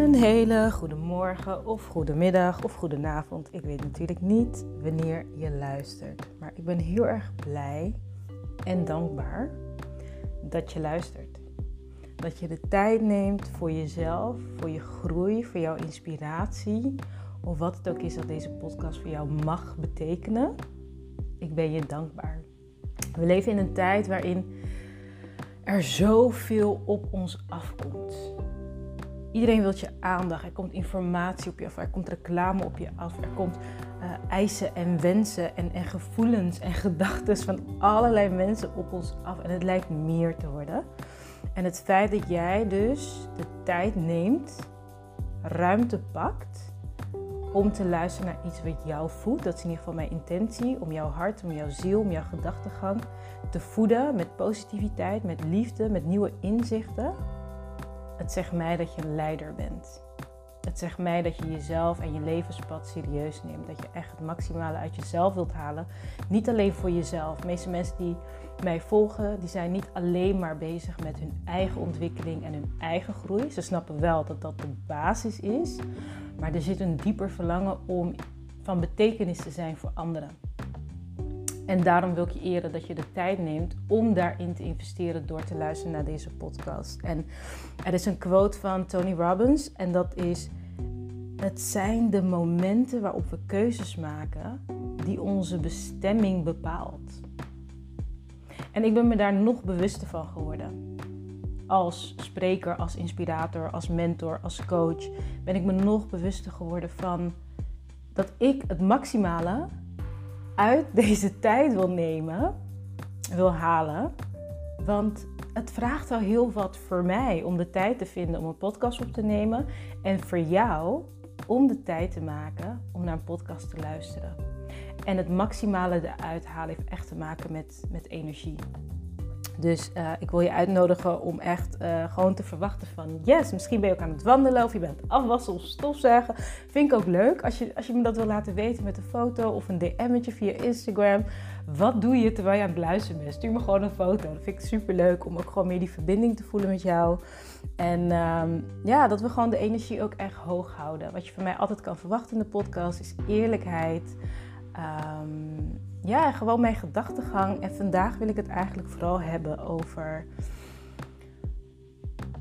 Een hele goede morgen of goede middag of goede avond. Ik weet natuurlijk niet wanneer je luistert. Maar ik ben heel erg blij en dankbaar dat je luistert. Dat je de tijd neemt voor jezelf, voor je groei, voor jouw inspiratie. Of wat het ook is dat deze podcast voor jou mag betekenen. Ik ben je dankbaar. We leven in een tijd waarin er zoveel op ons afkomt. Iedereen wil je aandacht. Er komt informatie op je af. Er komt reclame op je af. Er komt uh, eisen en wensen en, en gevoelens en gedachten van allerlei mensen op ons af. En het lijkt meer te worden. En het feit dat jij dus de tijd neemt, ruimte pakt om te luisteren naar iets wat jou voedt. Dat is in ieder geval mijn intentie. Om jouw hart, om jouw ziel, om jouw gedachtegang te voeden met positiviteit, met liefde, met nieuwe inzichten het zegt mij dat je een leider bent. Het zegt mij dat je jezelf en je levenspad serieus neemt. Dat je echt het maximale uit jezelf wilt halen. Niet alleen voor jezelf. De meeste mensen die mij volgen, die zijn niet alleen maar bezig met hun eigen ontwikkeling en hun eigen groei. Ze snappen wel dat dat de basis is. Maar er zit een dieper verlangen om van betekenis te zijn voor anderen. En daarom wil ik je eren dat je de tijd neemt om daarin te investeren door te luisteren naar deze podcast. En er is een quote van Tony Robbins en dat is: Het zijn de momenten waarop we keuzes maken die onze bestemming bepaalt. En ik ben me daar nog bewuster van geworden. Als spreker, als inspirator, als mentor, als coach ben ik me nog bewuster geworden van dat ik het maximale uit deze tijd wil nemen, wil halen. Want het vraagt al heel wat voor mij om de tijd te vinden om een podcast op te nemen. En voor jou om de tijd te maken om naar een podcast te luisteren. En het maximale eruit halen heeft echt te maken met, met energie. Dus uh, ik wil je uitnodigen om echt uh, gewoon te verwachten van yes, misschien ben je ook aan het wandelen of je bent afwassen of stofzuigen. Vind ik ook leuk als je, als je me dat wil laten weten met een foto of een DM'tje via Instagram. Wat doe je terwijl je aan het luisteren bent? Stuur me gewoon een foto. Dat vind ik super leuk om ook gewoon meer die verbinding te voelen met jou. En um, ja, dat we gewoon de energie ook echt hoog houden. Wat je van mij altijd kan verwachten in de podcast is eerlijkheid. Um, ja, gewoon mijn gedachtegang. En vandaag wil ik het eigenlijk vooral hebben over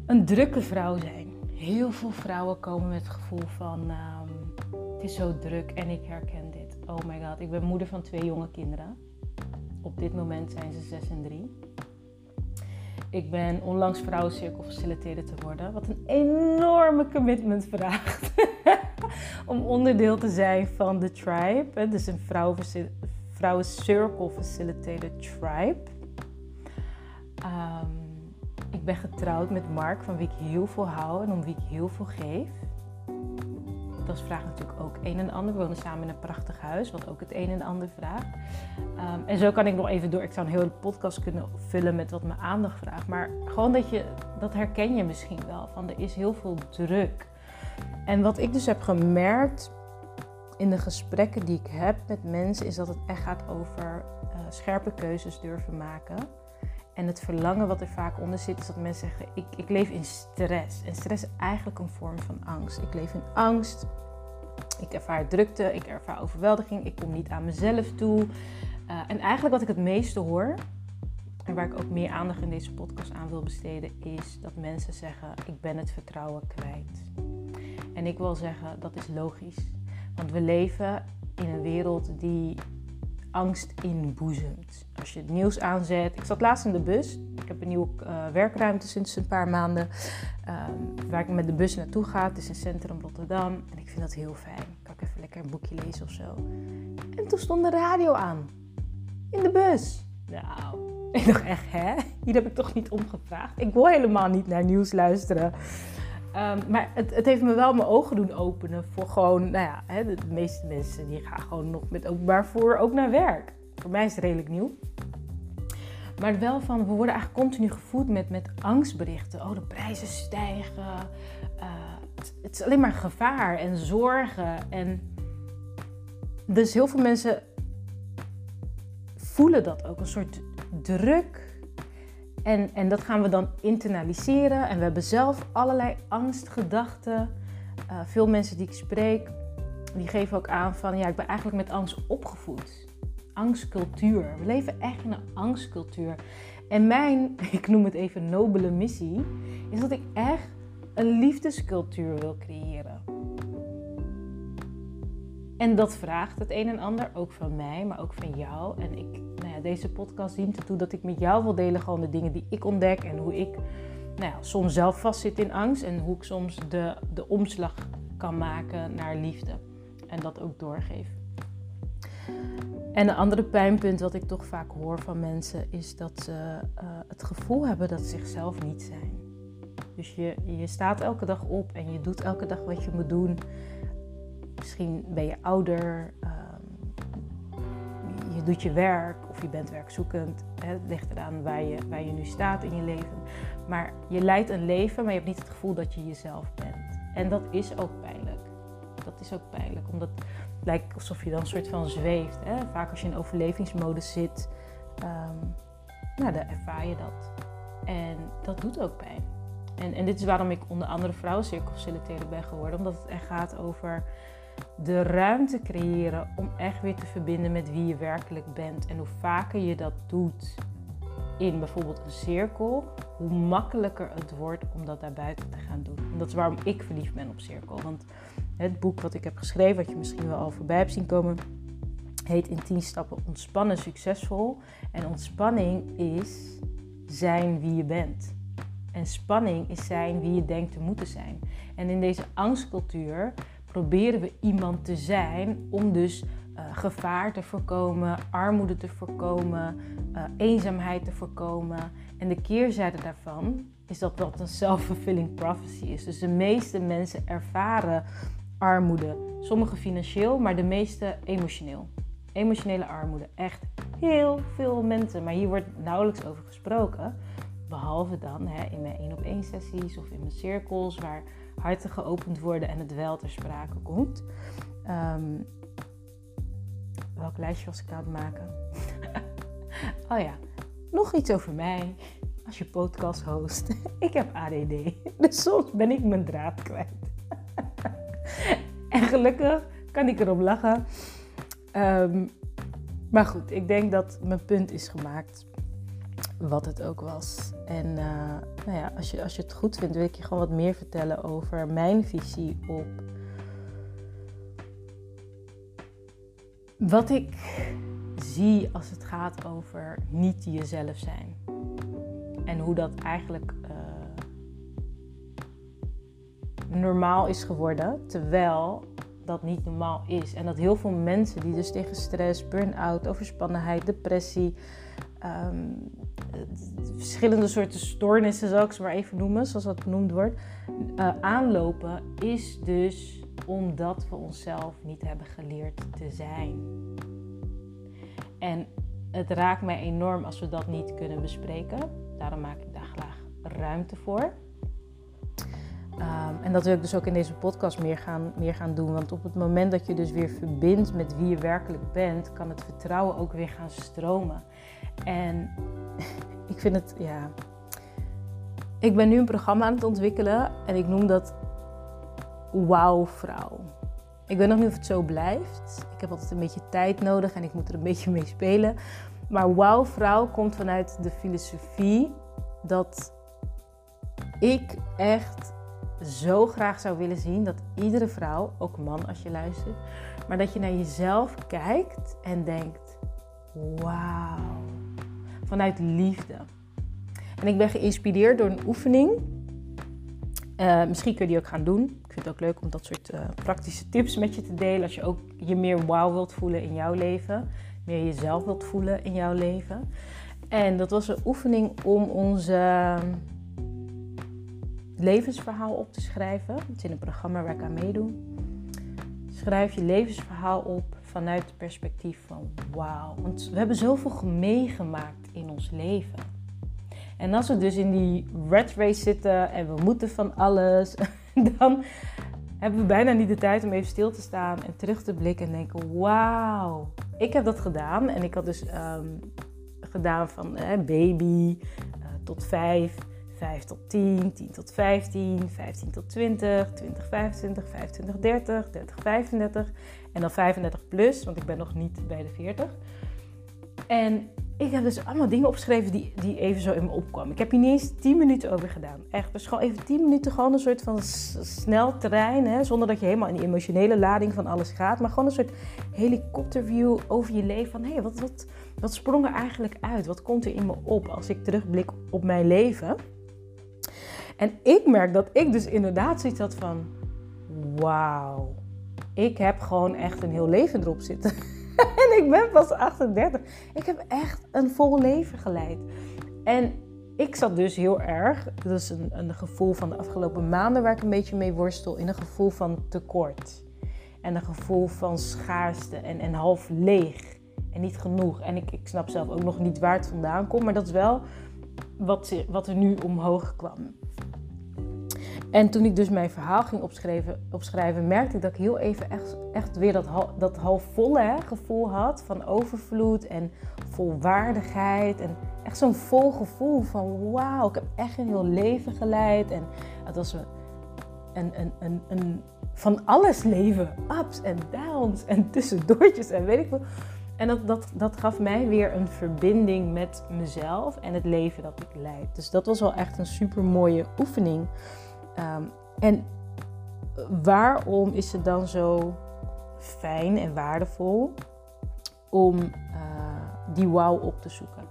een drukke vrouw zijn. Heel veel vrouwen komen met het gevoel van um, het is zo druk en ik herken dit. Oh my god, ik ben moeder van twee jonge kinderen. Op dit moment zijn ze 6 en 3. Ik ben onlangs vrouwencirkel facilitator te worden, wat een enorme commitment vraagt. Om onderdeel te zijn van de tribe, dus een vrouwen Circle Facilitator Tribe. Um, ik ben getrouwd met Mark, van wie ik heel veel hou en om wie ik heel veel geef. Dat vraagt natuurlijk ook een en ander. We wonen samen in een prachtig huis, wat ook het een en ander vraagt. Um, en zo kan ik nog even door. Ik zou een hele podcast kunnen vullen met wat mijn aandacht vraagt. Maar gewoon dat je, dat herken je misschien wel. Van er is heel veel druk. En wat ik dus heb gemerkt in de gesprekken die ik heb met mensen is dat het echt gaat over uh, scherpe keuzes durven maken. En het verlangen wat er vaak onder zit is dat mensen zeggen: ik, ik leef in stress. En stress is eigenlijk een vorm van angst. Ik leef in angst. Ik ervaar drukte, ik ervaar overweldiging, ik kom niet aan mezelf toe. Uh, en eigenlijk wat ik het meeste hoor, en waar ik ook meer aandacht in deze podcast aan wil besteden, is dat mensen zeggen: Ik ben het vertrouwen kwijt. En ik wil zeggen: dat is logisch. Want we leven in een wereld die angst inboezemt. Als je het nieuws aanzet. Ik zat laatst in de bus. Ik heb een nieuwe uh, werkruimte sinds een paar maanden. Um, waar ik met de bus naartoe ga. Het is in centrum Rotterdam. En ik vind dat heel fijn. Kan ik even lekker een boekje lezen of zo. En toen stond de radio aan. In de bus. Nou, ik dacht echt, hè? Hier heb ik toch niet om gevraagd. Ik wil helemaal niet naar nieuws luisteren. Um, maar het, het, heeft me wel mijn ogen doen openen voor gewoon, nou ja, hè, de, meeste mensen die gaan gewoon nog met openbaar voor ook naar werk. Voor mij is het redelijk nieuw. Maar wel van, we worden eigenlijk continu gevoed met, met angstberichten. Oh, de prijzen stijgen. Uh, het, het, is alleen maar gevaar en zorgen. En dus heel veel mensen voelen dat ook, een soort druk en, en dat gaan we dan internaliseren. En we hebben zelf allerlei angstgedachten uh, veel mensen die ik spreek, die geven ook aan van ja, ik ben eigenlijk met angst opgevoed. Angstcultuur. We leven echt in een angstcultuur. En mijn, ik noem het even nobele missie, is dat ik echt een liefdescultuur wil creëren. En dat vraagt het een en ander, ook van mij, maar ook van jou. En ik, nou ja, deze podcast dient ertoe dat ik met jou wil delen gewoon de dingen die ik ontdek en hoe ik nou ja, soms zelf vastzit in angst en hoe ik soms de, de omslag kan maken naar liefde. En dat ook doorgeef. En een andere pijnpunt wat ik toch vaak hoor van mensen is dat ze uh, het gevoel hebben dat ze zichzelf niet zijn. Dus je, je staat elke dag op en je doet elke dag wat je moet doen. Misschien ben je ouder, um, je doet je werk of je bent werkzoekend. Het ligt eraan waar je, waar je nu staat in je leven. Maar je leidt een leven, maar je hebt niet het gevoel dat je jezelf bent. En dat is ook pijnlijk. Dat is ook pijnlijk, omdat het lijkt alsof je dan een soort van zweeft. Hè? Vaak als je in overlevingsmodus zit, um, nou, dan ervaar je dat. En dat doet ook pijn. En, en dit is waarom ik onder andere vrouwencirkelfacilitator ben geworden. Omdat het echt gaat over de ruimte creëren om echt weer te verbinden met wie je werkelijk bent. En hoe vaker je dat doet in bijvoorbeeld een cirkel, hoe makkelijker het wordt om dat daar buiten te gaan doen. En dat is waarom ik verliefd ben op cirkel. Want het boek wat ik heb geschreven, wat je misschien wel al voorbij hebt zien komen, heet in 10 stappen ontspannen succesvol. En ontspanning is zijn wie je bent. En spanning is zijn wie je denkt te moeten zijn. En in deze angstcultuur proberen we iemand te zijn om dus uh, gevaar te voorkomen, armoede te voorkomen, uh, eenzaamheid te voorkomen. En de keerzijde daarvan is dat dat een self-fulfilling prophecy is. Dus de meeste mensen ervaren armoede. Sommige financieel, maar de meeste emotioneel. Emotionele armoede. Echt heel veel mensen. Maar hier wordt nauwelijks over gesproken. Behalve dan hè, in mijn één op één sessies of in mijn cirkels waar harten geopend worden en het wel ter sprake komt. Um, welk lijstje was ik aan het maken? oh ja, nog iets over mij. Als je podcast host. ik heb ADD. Dus soms ben ik mijn draad kwijt. en gelukkig kan ik erop lachen. Um, maar goed, ik denk dat mijn punt is gemaakt wat het ook was. En uh, nou ja, als, je, als je het goed vindt, wil ik je gewoon wat meer vertellen over mijn visie op wat ik zie als het gaat over niet jezelf zijn. En hoe dat eigenlijk uh, normaal is geworden, terwijl dat niet normaal is. En dat heel veel mensen die dus tegen stress, burn-out, overspannenheid, depressie, um, verschillende soorten stoornissen, zal ik ze maar even noemen, zoals dat genoemd wordt, uh, aanlopen, is dus omdat we onszelf niet hebben geleerd te zijn. En het raakt mij enorm als we dat niet kunnen bespreken. Daarom maak ik daar graag ruimte voor. Um, en dat wil ik dus ook in deze podcast meer gaan, meer gaan doen. Want op het moment dat je dus weer verbindt met wie je werkelijk bent, kan het vertrouwen ook weer gaan stromen. En ik vind het, ja. Ik ben nu een programma aan het ontwikkelen en ik noem dat Wauw Vrouw. Ik weet nog niet of het zo blijft. Ik heb altijd een beetje tijd nodig en ik moet er een beetje mee spelen. Maar Wauw Vrouw komt vanuit de filosofie dat ik echt zo graag zou willen zien dat iedere vrouw, ook man als je luistert, maar dat je naar jezelf kijkt en denkt: wauw vanuit liefde. En ik ben geïnspireerd door een oefening. Uh, misschien kun je die ook gaan doen. Ik vind het ook leuk om dat soort uh, praktische tips met je te delen. Als je ook je meer wow wilt voelen in jouw leven. Meer jezelf wilt voelen in jouw leven. En dat was een oefening om onze ehm, levensverhaal op te schrijven. Het is in een programma waar ik aan meedoe. Schrijf je levensverhaal op vanuit het perspectief van wauw. Want we hebben zoveel meegemaakt in ons leven. En als we dus in die red race zitten en we moeten van alles, dan hebben we bijna niet de tijd om even stil te staan en terug te blikken en denken: wauw, ik heb dat gedaan. En ik had dus um, gedaan van baby uh, tot vijf, 5 tot 10, 10 tot 15, 15 tot 20, 20, 25, 25, 30, 30, 35 en dan 35 plus, want ik ben nog niet bij de 40. En ik heb dus allemaal dingen opgeschreven die, die even zo in me opkwamen. Ik heb hier niet eens 10 minuten over gedaan. Echt, dus gewoon even 10 minuten gewoon een soort van snel terrein. Hè? Zonder dat je helemaal in die emotionele lading van alles gaat. Maar gewoon een soort helikopterview over je leven. Van hé, hey, wat, wat, wat sprong er eigenlijk uit? Wat komt er in me op als ik terugblik op mijn leven? En ik merk dat ik dus inderdaad zoiets had van... Wauw, ik heb gewoon echt een heel leven erop zitten. en ik ben pas 38. Ik heb echt een vol leven geleid. En ik zat dus heel erg, dat is een, een gevoel van de afgelopen maanden waar ik een beetje mee worstel, in een gevoel van tekort. En een gevoel van schaarste en, en half leeg. En niet genoeg. En ik, ik snap zelf ook nog niet waar het vandaan komt, maar dat is wel wat, wat er nu omhoog kwam. En toen ik dus mijn verhaal ging opschrijven, opschrijven merkte ik dat ik heel even echt, echt weer dat, dat halfvolle gevoel had van overvloed en volwaardigheid. En echt zo'n vol gevoel van wauw, ik heb echt een heel leven geleid. En het was een, een, een, een, van alles leven. Ups en downs en tussendoortjes en weet ik veel. En dat, dat, dat gaf mij weer een verbinding met mezelf en het leven dat ik leid. Dus dat was wel echt een super mooie oefening. Ehm, en waarom is het dan zo fijn en waardevol om uh, die wow op te zoeken?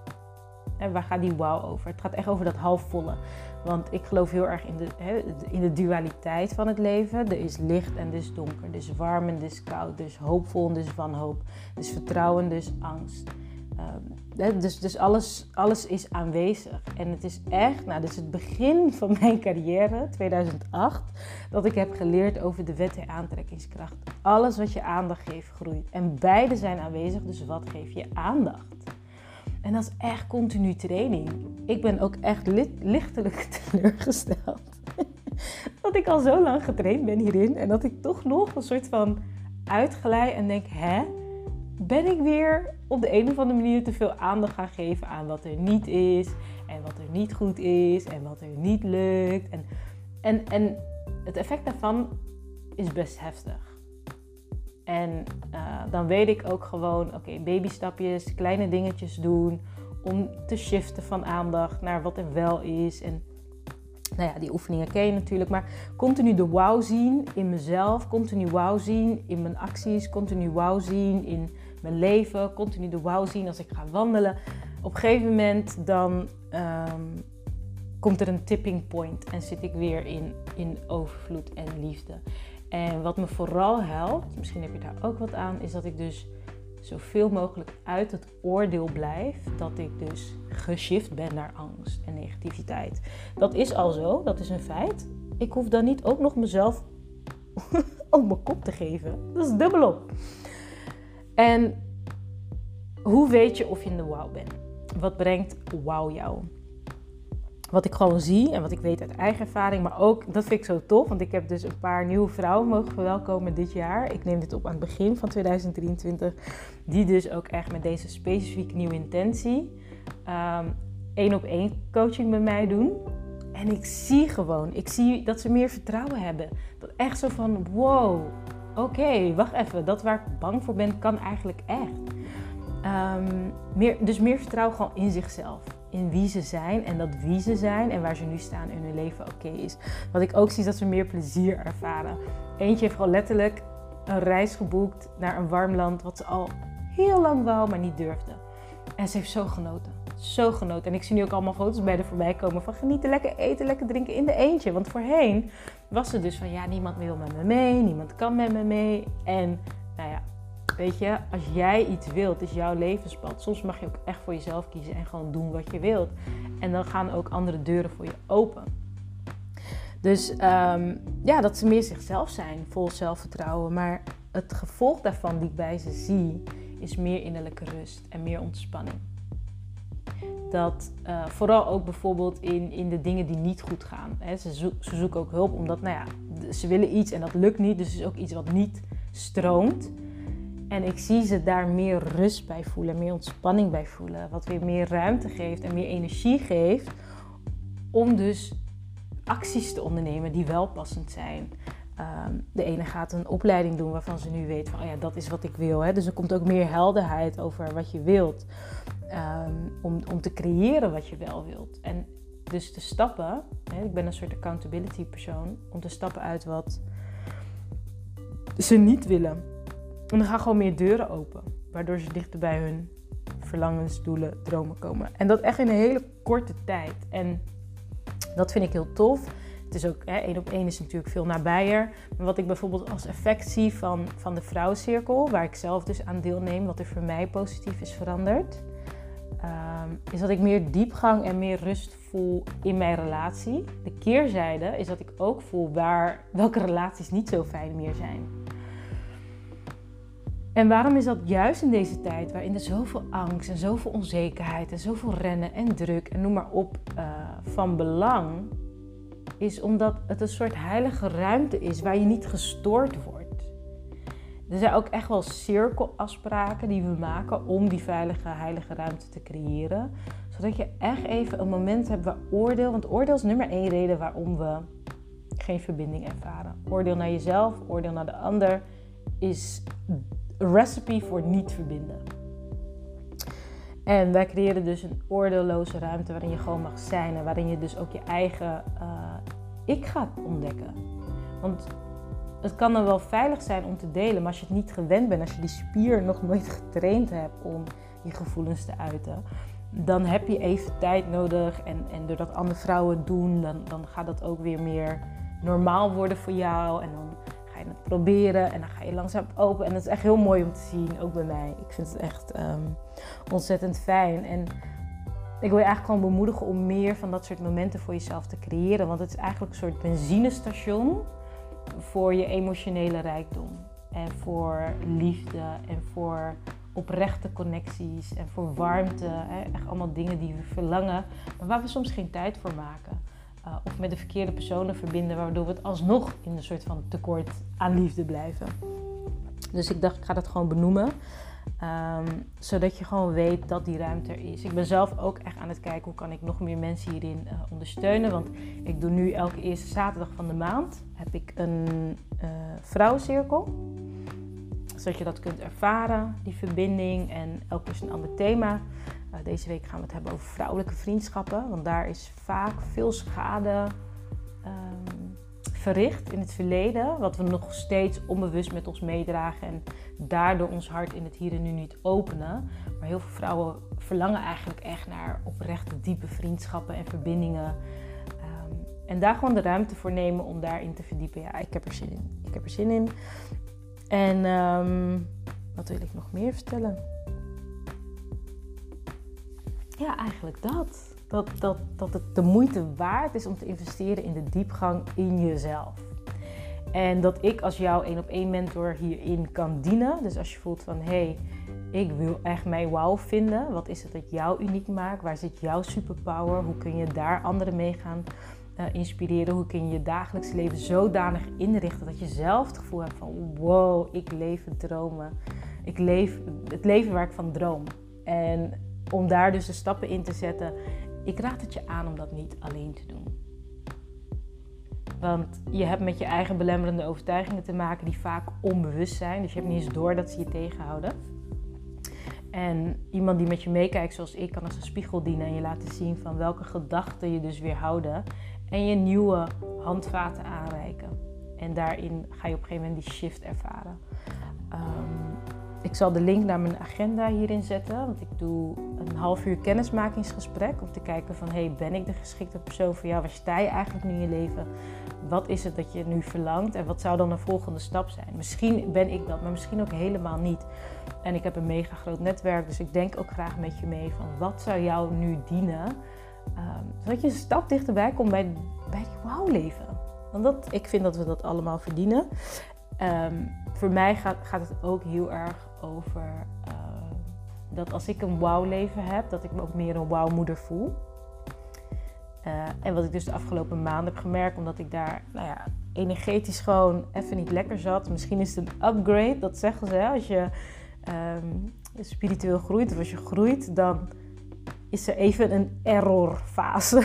En waar gaat die wow over? Het gaat echt over dat halfvolle. Want ik geloof heel erg in de, in de dualiteit van het leven. Er is licht en is donker. Er is warm en is koud. Er is hoopvol en is wanhoop. Er is vertrouwen en is angst. Ehm, dus dus alles, alles is aanwezig. En het is echt, nou, het begin van mijn carrière, 2008, dat ik heb geleerd over de wet der aantrekkingskracht. Alles wat je aandacht geeft, groeit. En beide zijn aanwezig, dus wat geef je aandacht? En dat is echt continu training. Ik ben ook echt lichtelijk teleurgesteld. dat ik al zo lang getraind ben hierin en dat ik toch nog een soort van uitglij en denk: hè? Ben ik weer op de een of andere manier te veel aandacht gaan geven aan wat er niet is en wat er niet goed is en wat er niet lukt. En, en, en het effect daarvan is best heftig. En uh, dan weet ik ook gewoon, oké, babystapjes, kleine dingetjes doen om te shiften van aandacht naar wat er wel is. En nou ja, die oefeningen ken je natuurlijk, maar continu de wow zien in mezelf, continu wow zien in mijn acties, continu wow zien in mijn leven, continu de wow zien als ik ga wandelen. Op een gegeven moment dan ehm, komt er een tipping point en zit ik weer in, in overvloed en liefde. En wat me vooral helpt, misschien heb je daar ook wat aan, is dat ik dus zoveel mogelijk uit het oordeel blijf dat ik dus geshift ben naar angst en negativiteit. Dat is al zo, dat is een feit. Ik hoef dan niet ook nog mezelf op mijn kop te geven. Dat is dubbelop. En hoe weet je of je in de wow bent? Wat brengt wow jou? Wat ik gewoon zie en wat ik weet uit eigen ervaring, maar ook, dat vind ik zo tof, want ik heb dus een paar nieuwe vrouwen mogen verwelkomen dit jaar. Ik neem dit op aan het begin van 2023, die dus ook echt met deze specifieke nieuwe intentie um, één op één coaching bij mij doen. En ik zie gewoon, ik zie dat ze meer vertrouwen hebben. Dat echt zo van, wow, oké, wacht even, dat waar ik bang voor ben, kan eigenlijk echt. Ehm, meer, dus meer vertrouwen gewoon in zichzelf. In wie ze zijn en dat wie ze zijn en waar ze nu staan in hun leven oké is. Wat ik ook zie is dat ze meer plezier ervaren. Eentje heeft gewoon letterlijk een reis geboekt naar een warm land wat ze al heel lang wou, maar niet durfde. En ze heeft zo genoten. Zo genoten. En ik zie nu ook allemaal foto's bij haar voorbij komen van genieten, lekker eten, lekker drinken in de eentje. Want voorheen was ze dus van ja, niemand wil met me mee, niemand kan met me mee. En nou ja, weet je, als jij iets wilt, is jouw levenspad. Soms mag je ook echt voor jezelf kiezen en gewoon doen wat je wilt. En dan gaan ook andere deuren voor je open. Dus um, ja, dat ze meer zichzelf zijn, vol zelfvertrouwen. Maar het gevolg daarvan die ik bij ze zie, is meer innerlijke rust en meer ontspanning. Dat uh, vooral ook bijvoorbeeld in, in de dingen die niet goed gaan. Hè. Ze, ze zoeken ook hulp omdat, nou ja, ze willen iets en dat lukt niet. Dus het is ook iets wat niet stroomt. En ik zie ze daar meer rust bij voelen, meer ontspanning bij voelen. Wat weer meer ruimte geeft en meer energie geeft om dus acties te ondernemen die wel passend zijn. Ehm, de ene gaat een opleiding doen waarvan ze nu weet van, oh ja, dat is wat ik wil. Hè? Dus er komt ook meer helderheid over wat je wilt. Ehm, om, om te creëren wat je wel wilt. En dus te stappen, hè, ik ben een soort accountability persoon, om te stappen uit wat ze niet willen. En dan gaan gewoon meer deuren open, waardoor ze dichter bij hun verlangens, doelen, dromen komen. En dat echt in een hele korte tijd. En dat vind ik heel tof. Het is ook, één op één is natuurlijk veel nabijer. Maar wat ik bijvoorbeeld als effect zie van, van de vrouwencirkel, waar ik zelf dus aan deelneem, wat er voor mij positief is veranderd, ehm, is dat ik meer diepgang en meer rust voel in mijn relatie. De keerzijde is dat ik ook voel waar, welke relaties niet zo fijn meer zijn. En waarom is dat juist in deze tijd, waarin er zoveel angst en zoveel onzekerheid en zoveel rennen en druk en noem maar op uh, van belang, is omdat het een soort heilige ruimte is waar je niet gestoord wordt. Er zijn ook echt wel cirkelafspraken die we maken om die veilige, heilige ruimte te creëren. Zodat je echt even een moment hebt waar oordeel, want oordeel is nummer één reden waarom we geen verbinding ervaren. Oordeel naar jezelf, oordeel naar de ander is een recipe voor niet verbinden. En wij creëren dus een oordeelloze ruimte waarin je gewoon mag zijn en waarin je dus ook je eigen uh, ik gaat ontdekken. Want het kan dan wel veilig zijn om te delen, maar als je het niet gewend bent, als je die spier nog nooit getraind hebt om je gevoelens te uiten, dan heb je even tijd nodig. En, en doordat andere vrouwen het doen, dan, dan gaat dat ook weer meer normaal worden voor jou. En dan het proberen en dan ga je langzaam open. En dat is echt heel mooi om te zien, ook bij mij. Ik vind het echt ehm, ontzettend fijn. En ik wil je eigenlijk gewoon bemoedigen om meer van dat soort momenten voor jezelf te creëren. Want het is eigenlijk een soort benzinestation voor je emotionele rijkdom. En voor liefde en voor oprechte connecties en voor warmte. Echt allemaal dingen die we verlangen, maar waar we soms geen tijd voor maken. Uh, of met de verkeerde personen verbinden, waardoor we het alsnog in een soort van tekort aan liefde blijven. Dus ik dacht, ik ga dat gewoon benoemen. Um, zodat je gewoon weet dat die ruimte er is. Ik ben zelf ook echt aan het kijken hoe kan ik nog meer mensen hierin uh, ondersteunen. Want ik doe nu elke eerste zaterdag van de maand heb ik een uh, vrouwencirkel. Zodat je dat kunt ervaren, die verbinding. En elke keer is een ander thema. Uh, deze week gaan we het hebben over vrouwelijke vriendschappen. Want daar is vaak veel schade um, verricht in het verleden, wat we nog steeds onbewust met ons meedragen en daardoor ons hart in het hier en nu niet openen. Maar heel veel vrouwen verlangen eigenlijk echt naar oprechte, diepe vriendschappen en verbindingen. Um, en daar gewoon de ruimte voor nemen om daarin te verdiepen. Ja, ik heb er zin in. Ik heb er zin in. En um, wat wil ik nog meer vertellen? Ja, eigenlijk dat dat, dat, dat het de moeite waard is om te investeren in de diepgang in jezelf. En dat ik als jouw één op één mentor hierin kan dienen. Dus als je voelt van hé, hey, ik wil echt mijn wow vinden. Wat is het dat jou uniek maakt? Waar zit jouw superpower? Hoe kun je daar anderen mee gaan uh, inspireren? Hoe kun je je dagelijks leven zodanig inrichten dat je zelf het gevoel hebt van wow, ik leef dromen. Ik leef het leven waar ik van droom. En om daar dus de stappen in te zetten ik raad het je aan om dat niet alleen te doen. Want je hebt met je eigen belemmerende overtuigingen te maken die vaak onbewust zijn. Dus je hebt niet eens door dat ze je tegenhouden. En iemand die met je meekijkt, zoals ik, kan als een spiegel dienen en je laten zien van welke gedachten je dus weerhouden. En je nieuwe handvaten aanreiken. En daarin ga je op een gegeven moment die shift ervaren. Um, ik zal de link naar mijn agenda hierin zetten. Want ik doe een half uur kennismakingsgesprek. Om te kijken van, hey, ben ik de geschikte persoon voor jou? Waar sta je eigenlijk nu in je leven? Wat is het dat je nu verlangt? En wat zou dan een volgende stap zijn? Misschien ben ik dat, maar misschien ook helemaal niet. En ik heb een mega groot netwerk. Dus ik denk ook graag met je mee van, wat zou jou nu dienen? Um, zodat je een stap dichterbij komt bij, bij die wauw leven. Want dat, ik vind dat we dat allemaal verdienen. Um, voor mij gaat, gaat het ook heel erg over uh, dat als ik een wauw-leven heb, dat ik me ook meer een wauw-moeder voel. Uh, en wat ik dus de afgelopen maanden heb gemerkt, omdat ik daar nou ja, energetisch gewoon even niet lekker zat. Misschien is het een upgrade, dat zeggen ze. Als je um, spiritueel groeit of als je groeit, dan is er even een errorfase.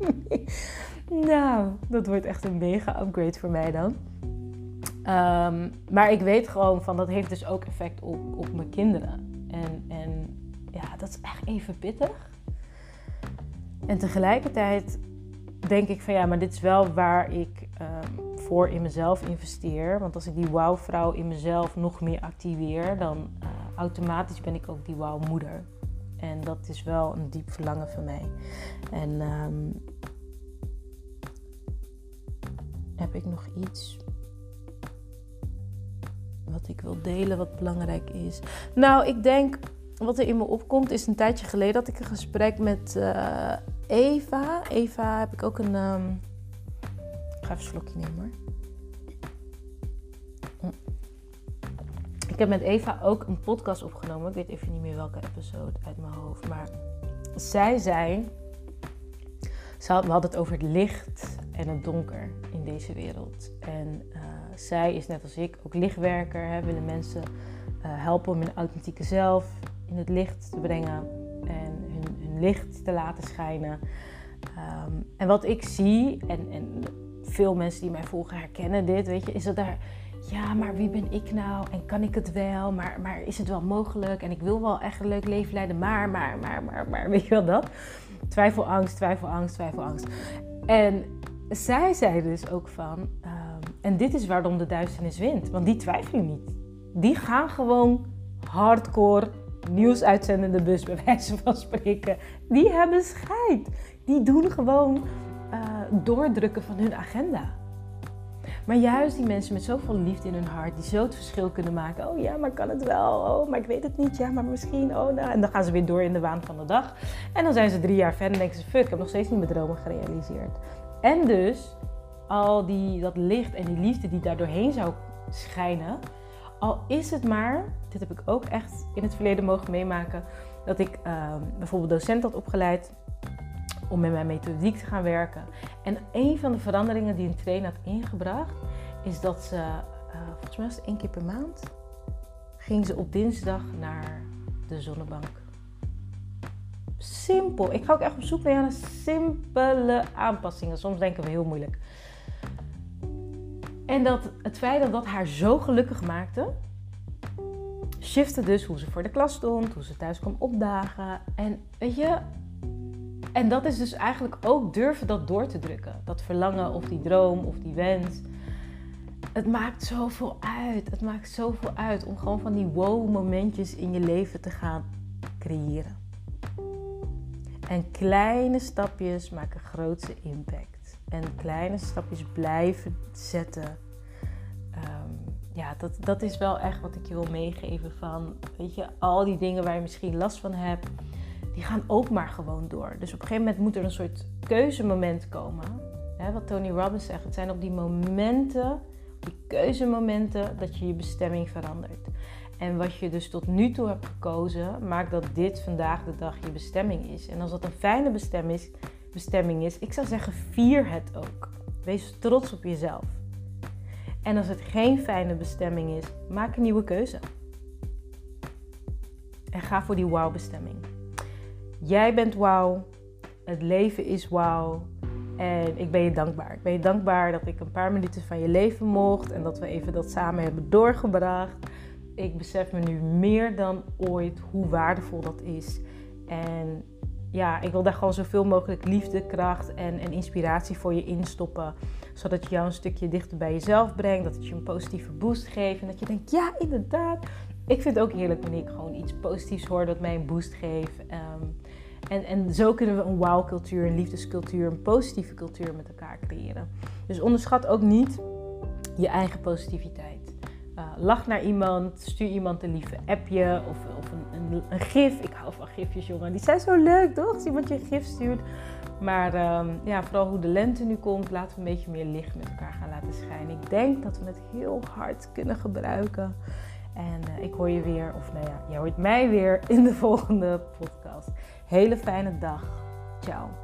nou, dat wordt echt een mega upgrade voor mij dan. Ehm, maar ik weet gewoon van dat heeft dus ook effect op, op mijn kinderen. En, en ja, dat is echt even pittig. En tegelijkertijd denk ik van ja, maar dit is wel waar ik ehm, voor in mezelf investeer. Want als ik die wauw-vrouw in mezelf nog meer activeer, dan uh, automatisch ben ik ook die wauw-moeder. En dat is wel een diep verlangen van mij. En um, heb ik nog iets wat ik wil delen, wat belangrijk is? Nou, ik denk wat er in me opkomt, is een tijdje geleden dat ik een gesprek met uh, Eva. Eva heb ik ook een. Um... Ik ga even een slokje nemen hoor. Hm. Ik heb met Eva ook een podcast opgenomen. Ik weet even niet meer welke episode uit mijn hoofd. Maar zij zei. We hadden het over het licht en het donker in deze wereld. En uh, zij is net als ik ook lichtwerker. Hè, willen mensen uh, helpen om hun authentieke zelf in het licht te brengen en hun, hun licht te laten schijnen. Um, en wat ik zie, en, en veel mensen die mij volgen herkennen dit, weet je, is dat daar, ja, maar wie ben ik nou? En kan ik het wel? Maar, maar is het wel mogelijk? En ik wil wel echt een leuk leven leiden, maar, maar, maar, maar, maar, weet je wel dat? Twijfelangst, twijfelangst, twijfelangst. En zij zei dus ook van, um, en dit is waarom de duisternis wint, want die twijfelen niet. Die gaan gewoon hardcore nieuwsuitzendende bus, bij wijze van spreken, die hebben scheid. Die doen gewoon uh, doordrukken van hun agenda. Maar juist die mensen met zoveel liefde in hun hart, die zo het verschil kunnen maken. Oh ja, maar kan het wel? Oh, maar ik weet het niet. Ja, maar misschien. Oh, nou. En dan gaan ze weer door in de waan van de dag. En dan zijn ze drie jaar verder en denken ze: fuck, ik heb nog steeds niet mijn dromen gerealiseerd. En dus al die, dat licht en die liefde die daar doorheen zou schijnen, al is het maar, dit heb ik ook echt in het verleden mogen meemaken, dat ik uh, bijvoorbeeld docent had opgeleid om met mijn methodiek te gaan werken. En een van de veranderingen die een trainer had ingebracht, is dat ze, uh, volgens mij was het één keer per maand, ging ze op dinsdag naar de zonnebank. Simpel. Ik ga ook echt op zoek naar simpele aanpassingen. Soms denken we heel moeilijk. En dat het feit dat dat haar zo gelukkig maakte, shifte dus hoe ze voor de klas stond, hoe ze thuis kwam opdagen. En weet je, en dat is dus eigenlijk ook durven dat door te drukken. Dat verlangen of die droom of die wens. Het maakt zoveel uit. Het maakt zoveel uit om gewoon van die wow momentjes in je leven te gaan creëren. En kleine stapjes maken grootste impact en kleine stapjes blijven zetten. Um, ja, dat, dat is wel echt wat ik je wil meegeven van, weet je, al die dingen waar je misschien last van hebt, die gaan ook maar gewoon door. Dus op een gegeven moment moet er een soort keuzemoment komen. Hè, wat Tony Robbins zegt, het zijn op die momenten, die keuzemomenten, dat je je bestemming verandert. En wat je dus tot nu toe hebt gekozen, maakt dat dit vandaag de dag je bestemming is. En als dat een fijne bestemming is, bestemming is, ik zou zeggen, vier het ook. Wees trots op jezelf. En als het geen fijne bestemming is, maak een nieuwe keuze. En ga voor die wow-bestemming. Jij bent wauw. Het leven is wauw. En ik ben je dankbaar. Ik ben je dankbaar dat ik een paar minuten van je leven mocht en dat we even dat samen hebben doorgebracht. Ik besef me nu meer dan ooit hoe waardevol dat is. En ja, ik wil daar gewoon zoveel mogelijk liefde, kracht en, en inspiratie voor je instoppen. Zodat je jou een stukje dichter bij jezelf brengt. Dat het je een positieve boost geeft. En dat je denkt, ja, inderdaad. Ik vind het ook heerlijk wanneer ik gewoon iets positiefs hoor dat mij een boost geeft. Um, en, en zo kunnen we een wow-cultuur, een liefdescultuur, een positieve cultuur met elkaar creëren. Dus onderschat ook niet je eigen positiviteit. Uh, lach naar iemand, stuur iemand een lieve appje of, een, een, een, gif. Ik hou van gifjes, jongen. Die zijn zo leuk, toch? Als iemand je een gif stuurt. Maar um, ja, vooral hoe de lente nu komt, laten we een beetje meer licht met elkaar gaan laten schijnen. Ik denk dat we het heel hard kunnen gebruiken. En uh, ik hoor je weer, of nou ja, jij hoort mij weer in de volgende podcast. Hele fijne dag. Ciao.